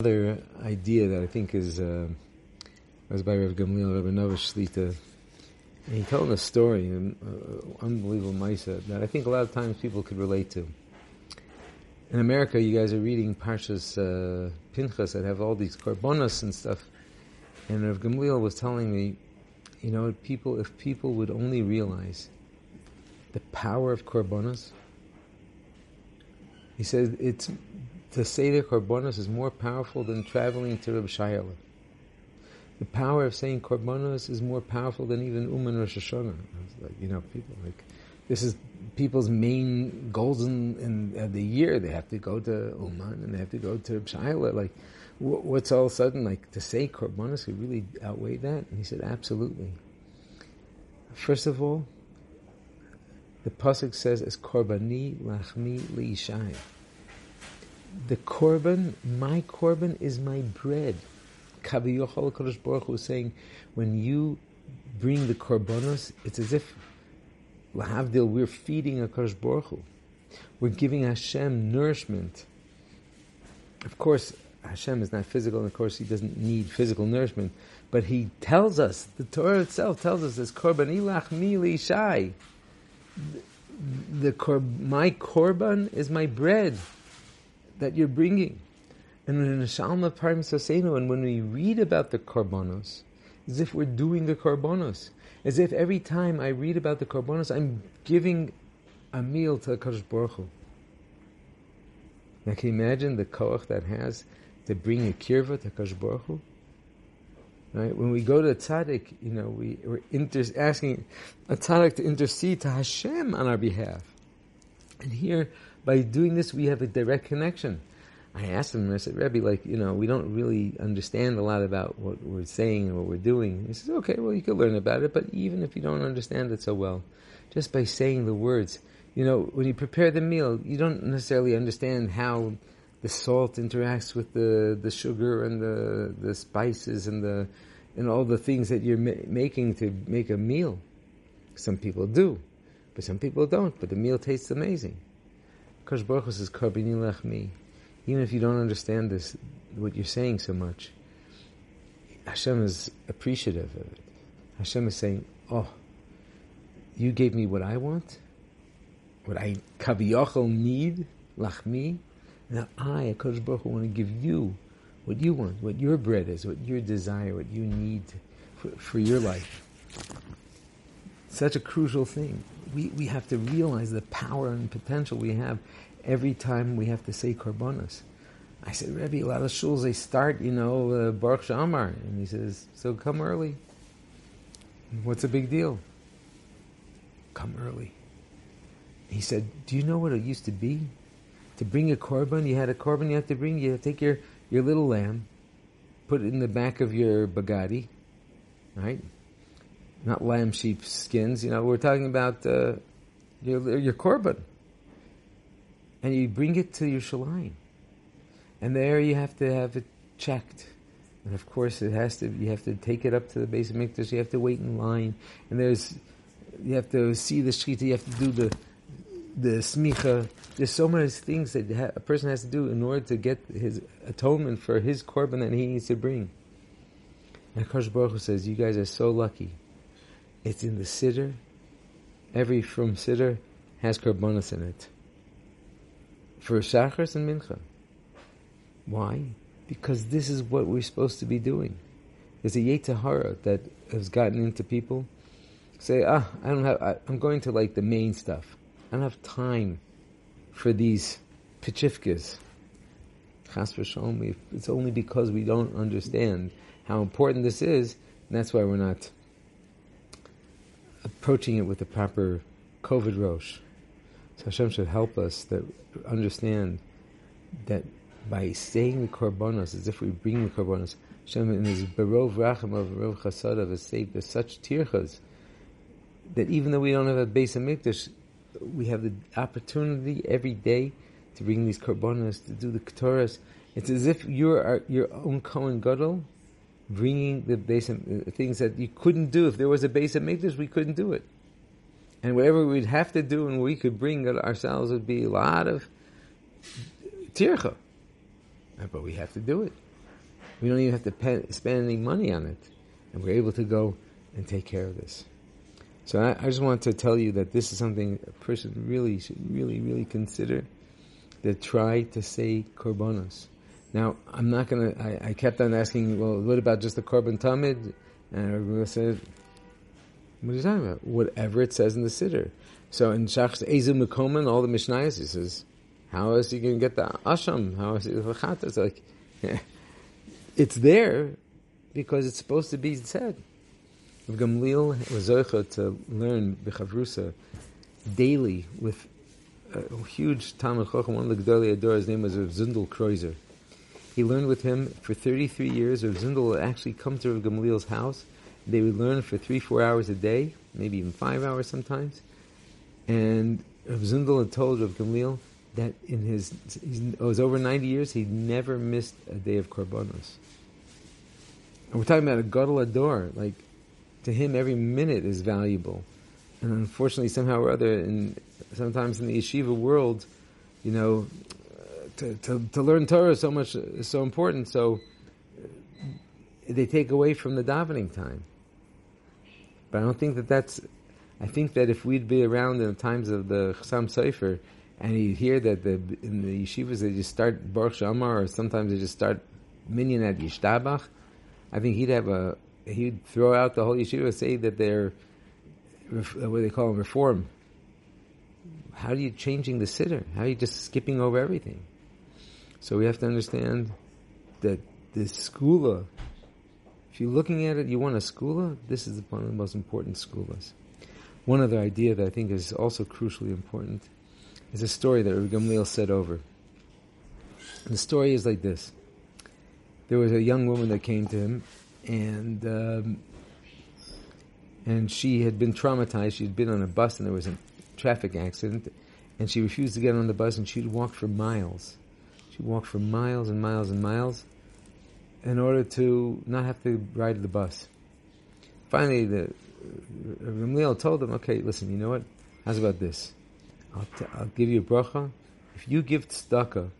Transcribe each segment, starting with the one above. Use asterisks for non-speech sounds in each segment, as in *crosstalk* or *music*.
Another idea that I think is uh, was by Rav Gamliel Rabinowitz Shlita. He told a story, an uh, unbelievable Maisa, that I think a lot of times people could relate to. In America, you guys are reading Parshas uh, Pinchas that have all these korbanos and stuff. And Rav Gamliel was telling me, you know, people if people would only realize the power of korbanos, he said it's to say the korbanos is more powerful than traveling to Reb Shayla. The power of saying korbanos is more powerful than even Uman Rosh Hashanah. Like, you know, people like this is people's main goals in, in uh, the year. They have to go to Uman and they have to go to Reb Shayla. Like, wh- what's all of a sudden like to say korbanos would really outweigh that? And he said, absolutely. First of all, the pasuk says, "As korbani lachmi liishayah." The korban, my korban is my bread. Kavi Yochal Kadosh Baruch Hu is saying, when you bring the korbanos, it's as if we're feeding a Kadosh Baruch Hu. We're giving Hashem nourishment. Of course, Hashem is not physical, and of course, He doesn't need physical nourishment. But He tells us, the Torah itself tells us, this korban ilach mili shai. The, the my korban is my bread that you're bringing. And Shalma Parim and when we read about the Karbonos, as if we're doing the Karbonos, as if every time I read about the Karbonos, I'm giving a meal to Kadosh Baruch Hu. Now, can you imagine the koach that has to bring a kirva to Kadosh Baruch Hu? Right? When we go to a tzaddik, you know, we, we're inter- asking a tzaddik to intercede to Hashem on our behalf. And here, by doing this, we have a direct connection. I asked him, I said, Rebbe, like, you know, we don't really understand a lot about what we're saying and what we're doing. He says, okay, well, you can learn about it, but even if you don't understand it so well, just by saying the words, you know, when you prepare the meal, you don't necessarily understand how the salt interacts with the, the sugar and the, the spices and the, and all the things that you're ma- making to make a meal. Some people do, but some people don't, but the meal tastes amazing. Kosh Baruch Hu says, Karbini Lechmi. Even if you don't understand this, what you're saying so much, Hashem is appreciative of it. Hashem is saying, Oh, you gave me what I want, what I kaviyachol need, lachmi. Now I, Kosh Baruch Hu, want to give you what you want, what your bread is, what your desire, what you need for, for your life. Such a crucial thing we, we have to realize the power and potential we have every time we have to say korbanos. I said, Rebbe, a lot of shuls, they start, you know, uh, Baruch She'amar. And he says, so come early. What's a big deal? Come early. He said, do you know what it used to be? To bring a korban, you had a korban you had to bring, you had to take your, your little lamb, put it in the back of your bagadi, right? Not lamb sheep skins. You know, we're talking about uh, your your korban, and you bring it to Yerushalayim, and there you have to have it checked. And of course, it has to. You have to take it up to the Beis HaMikdash. You have to wait in line, and there's you have to see the shechita. You have to do the the smicha. There's so many things that a person has to do in order to get his atonement for his korban that he needs to bring. And Akash Baruch Hu says, "You guys are so lucky." It's in the siddur. Every from siddur has karbonas in it. For shachars and mincha. Why? Because this is what we're supposed to be doing. There's a yetzer hara that has gotten into people. Say, ah, I don't have. I, I'm going to like the main stuff. I don't have time for these pichifkas. Chas v'shalom. It's only because we don't understand how important this is, that's why we're not approaching it with the proper koved rosh. So Hashem should help us that understand that by saying the korbanos, as if we bring the korbanos, Hashem in His racham of berov chasad has saved us such tirchas that even though we don't have a Beis HaMikdash, we have the opportunity every day to bring these korbanos to do the ketores. It's as if you're your own Kohen Gadol bringing the base uh, things that you couldn't do if there was a Beis HaMikdash, we couldn't do it. And whatever we'd have to do and we could bring it ourselves would be a lot of tircha. But we have to do it. We don't even have to spend any money on it. And we're able to go and take care of this. So I, I, just want to tell you that this is something a person really should really, really consider. That try to say korbanos. Now, I'm not gonna, I, I, kept on asking, well, what about just the korban tamid? And I said, what are you talking about? Whatever it says in the siddur. So in Shachs Eizehu Mekoman, all the Mishnayos, he says, how is he going to get the asham? How is he the It's like, *laughs* it's there because it's supposed to be said. Gamliel was to learn b'chavrusa daily with a huge Talmid Chochem, one of the Gedolei Hador, his name was Zundel Kroizer. He learned with him for 33 years. Rav Zundel would actually come to Rav Gamliel's house. They would learn for three, four hours a day, maybe even five hours sometimes. And Rav Zundel had told Rav Gamliel that in his, it was over 90 years, he never missed a day of Korbanos. And we're talking about a Gadol Hador, like, to him every minute is valuable. And unfortunately, somehow or other, in, sometimes in the yeshiva world, you know, to, to, learn Torah is so much, is so important, so they take away from the davening time. But I don't think that that's, I think that if we'd be around in the times of the Chassam Sofer, and you hear that the, in the yeshivas they just start Baruch She'amar, or sometimes they just start minyan at Yishtabach, I think he'd have a he'd throw out the whole yeshiva, say that they're what they call them reform. How are you changing the siddur? How are you just skipping over everything? So we have to understand that the segula, if you're looking at it, you want a segula, this is one of the most important segulas. One other idea that I think is also crucially important is a story that Rabbi Gamliel said over. And the story is like this. There was a young woman that came to him and um, and she had been traumatized. She had been on a bus and there was a traffic accident, and she refused to get on the bus and she'd walk for miles. She walked for miles and miles and miles in order to not have to ride the bus. Finally, the uh, Ramliel told them, "Okay, listen. You know what? How's about this? I'll, t- I'll give you a bracha. If you give tzedakah,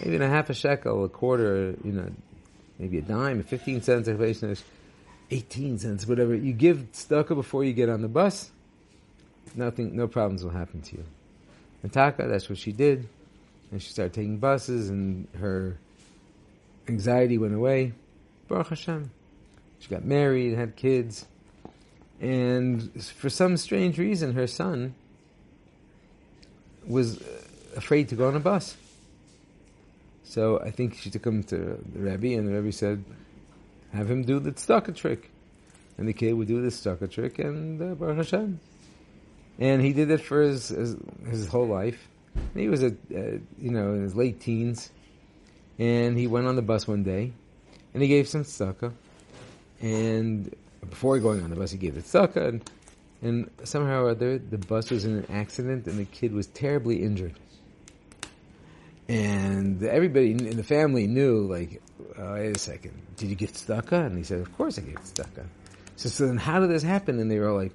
maybe in a half a shekel, a quarter, you know, maybe a dime, 15 cents, 18 cents, whatever. You give tzedakah before you get on the bus, nothing, no problems will happen to you. And Taka, that's what she did. And she started taking buses and her anxiety went away. Baruch Hashem. She got married, had kids. And for some strange reason, her son was afraid to go on a bus. So I think she took him to the Rebbe, and the Rebbe said, have him do the tzedakah trick. And the kid would do the tzedakah trick, and uh, Baruch Hashem. And he did it for his, his, his whole life. And he was a, uh, you know, in his late teens. And he went on the bus one day, and he gave some tzedakah. And before going on the bus, he gave the tzedakah, and, and somehow or other, the bus was in an accident, and the kid was terribly injured and everybody in the family knew, like, oh, wait a second, did you get tzedakah? And he said, of course I gave tzedakah. So, so then how did this happen? And they were all like,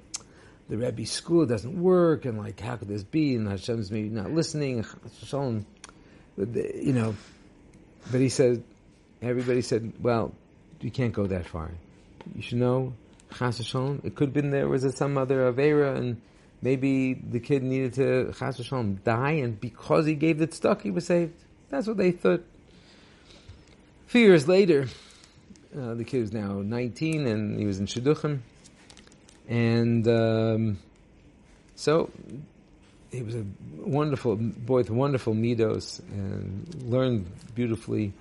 the Rebbe school doesn't work, and like, how could this be? And Hashem's maybe not listening. You know, but he said, everybody said, well, you can't go that far. You should know, Chas it could have been there was some other Avera, and maybe the kid needed to chas v'shalom die, and because he gave the tzedakah, he was saved. That's what they thought. A few years later, uh, the kid was now 19, and he was in Shidduchim, and um, so he was a wonderful boy with wonderful midos and learned beautifully.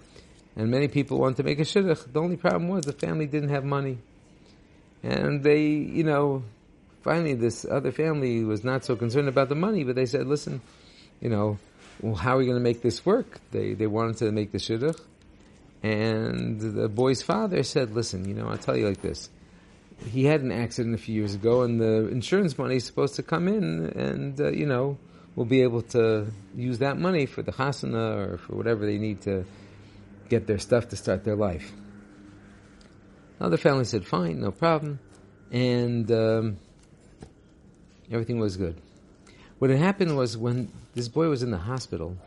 And many people wanted to make a shidduch. The only problem was the family didn't have money, and they, you know, finally this other family was not so concerned about the money, but they said, listen, you know, well, how are we going to make this work? They, they wanted to make the shidduch. And the boy's father said, listen, you know, I'll tell you like this. He had an accident a few years ago and the insurance money is supposed to come in and, uh, you know, we'll be able to use that money for the chasana or for whatever they need to get their stuff to start their life. Other family said, fine, no problem. And, um, Everything was good. What had happened was when this boy was in the hospital,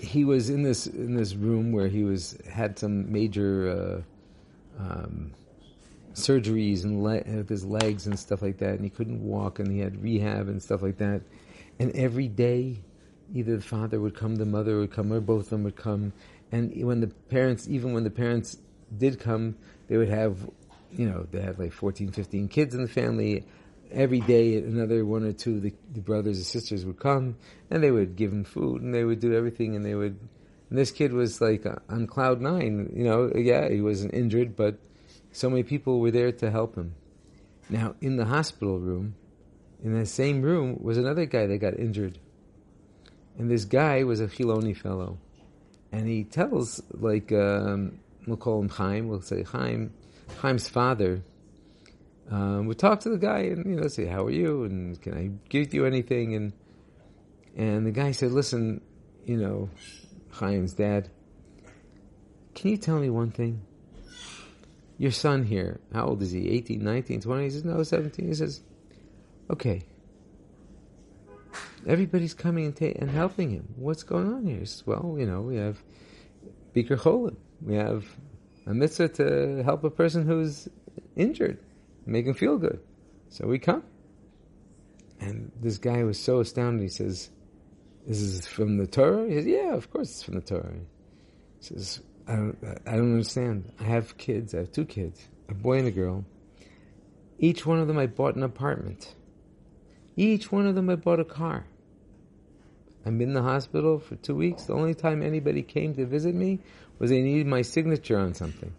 he was in this in this room where he was had some major uh, um, surgeries and le- with his legs and stuff like that, and he couldn't walk, and he had rehab and stuff like that. And every day, either the father would come, the mother would come, or both of them would come. And when the parents, even when the parents did come, they would have, you know, they had like 14, 15 kids in the family. Every day, another one or two the, the brothers or sisters would come, and they would give him food, and they would do everything, and they would. And this kid was like on cloud nine, you know. Yeah, he wasn't injured, but so many people were there to help him. Now, in the hospital room, in the same room, was another guy that got injured. And this guy was a Chiloni fellow. And he tells, like, um, we'll call him Chaim, we'll say Chaim, Chaim's father, um, would talk to the guy and, you know, say, how are you? And can I give you anything? And, and the guy said, listen, you know, Chaim's dad, can you tell me one thing? Your son here, how old is he? 18, 19, 20? He says, no, 17. He says, okay. Everybody's coming and, ta- and helping him. What's going on here? He says, well, you know, we have Bikur Cholim. We have a mitzvah to help a person who's injured, make him feel good. So we come. And this guy was so astounded. He says, "This is from the Torah." He says, "Yeah, of course it's from the Torah." He says, "I don't, I don't understand. I have kids. I have two kids, a boy and a girl. Each one of them, I bought an apartment. Each one of them, I bought a car. I'm in the hospital for two weeks. The only time anybody came to visit me was they needed my signature on something.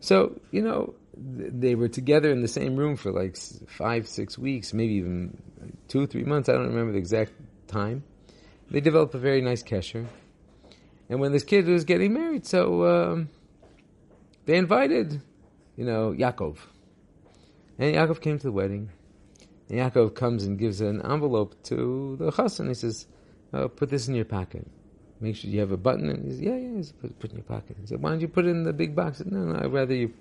So, you know, they were together in the same room for like five, six weeks, maybe even two, three months. I don't remember the exact time. They developed a very nice kesher. And when this kid was getting married, so um, they invited, you know, Yaakov. And Yaakov came to the wedding. And Yaakov comes and gives an envelope to the chassan. He says, oh, "Put this in your pocket. Make sure you have a button." And he says, "Yeah, yeah." Says, put, put in your pocket. He said, "Why don't you put it in the big box?" Said, "No, no. I'd rather you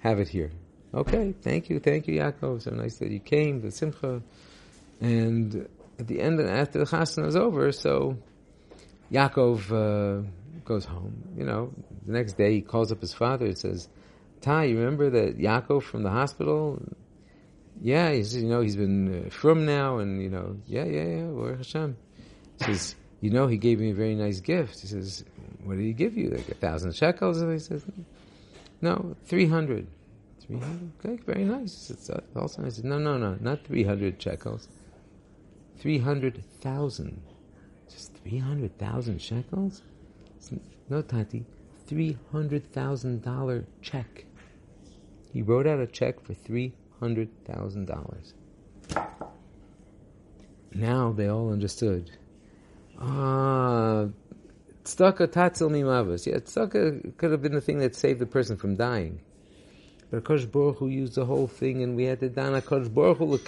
have it here." Okay, thank you, thank you, Yaakov. So nice that you came, the simcha. And at the end, after the chassan is over, so Yaakov uh, goes home. You know, the next day he calls up his father and says, "Tai, you remember that Yaakov from the hospital?" Yeah, he says, you know, he's been uh, from now, and you know, yeah, yeah, yeah, Baruch Hashem. He says, you know, he gave me a very nice gift. He says, what did he give you? Like a thousand shekels? And he says, no, three hundred. Three hundred? Okay, very nice. It's also, I said, no, no, no, not three hundred shekels. Three hundred thousand. Just three hundred thousand shekels? No, Tati, three hundred thousand dollar check. He wrote out a check for three hundred thousand dollars. Now they all understood. Ah, tzedakah tatzil mimavas. Yeah, tzedakah could have been the thing that saved the person from dying. But Kosh Baruch Hu used the whole thing, and we had to dan Kosh Baruch Hu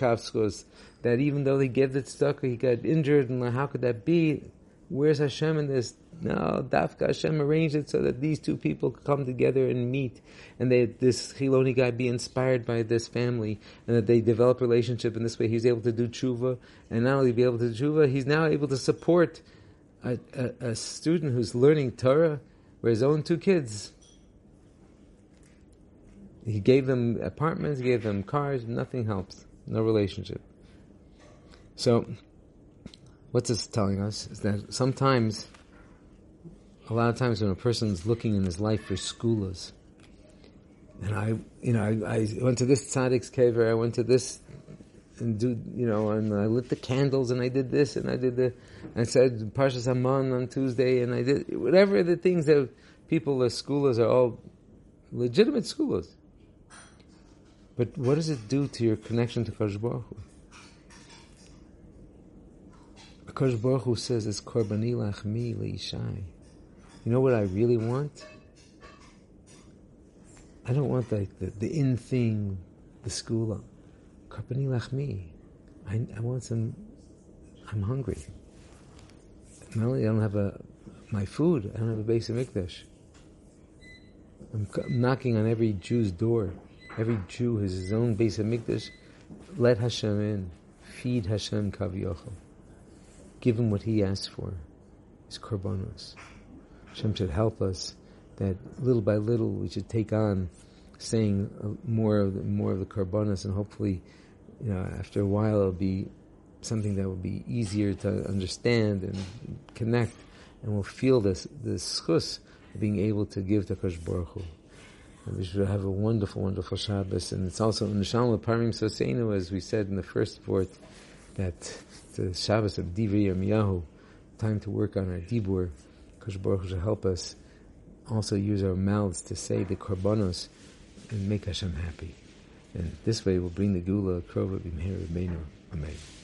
that even though he gave the tzedakah, he got injured, and how could that be? Where's Hashem in this? No, Dafka Hashem arranged it so that these two people could come together and meet, and they, this Chiloni guy be inspired by this family, and that they develop relationship. In this way, he's able to do tshuva, and not only be able to do tshuva, he's now able to support a, a, a student who's learning Torah, where his own two kids. He gave them apartments, he gave them cars, nothing helps, no relationship. So, what's this telling us is that sometimes, a lot of times when a person's looking in his life for segulas, and I, you know, I, I went to this tzaddik's kever, I went to this, and do, you know, and I lit the candles, and I did this, and I did the, I said Parshas Haman on Tuesday, and I did whatever the things that people, the segulas are all legitimate segulas. But what does it do to your connection to Kadosh Baruch Hu? Akash Baruch Hu says it's korbani lachmi leishai. You know what I really want? I don't want like the, the in thing, the school. Korbani lachmi. I, I want some. I'm hungry. Not only I don't have a my food, I don't have a Beis HaMikdash. I'm knocking on every Jew's door. Every Jew has his own Beis HaMikdash. Let Hashem in. Feed Hashem kaviyachol. give him what he asks for, his korbanos. Hashem should help us that little by little we should take on saying uh, more of the, more of the korbanos, and hopefully, you know, after a while it'll be something that will be easier to understand and connect, and we'll feel this this zchus being able to give to Kosh Baruch Hu. And we should have a wonderful, wonderful Shabbos. And it's also in the Parim Soseinu, as we said in the first vort, that the Shabbos of Divrei Yirmiyahu, time to work on our Dibur. Kosh Baruch should help us also use our mouths to say the korbanos and make Hashem happy. And this way we'll bring the Geula Krova Bimher Amen.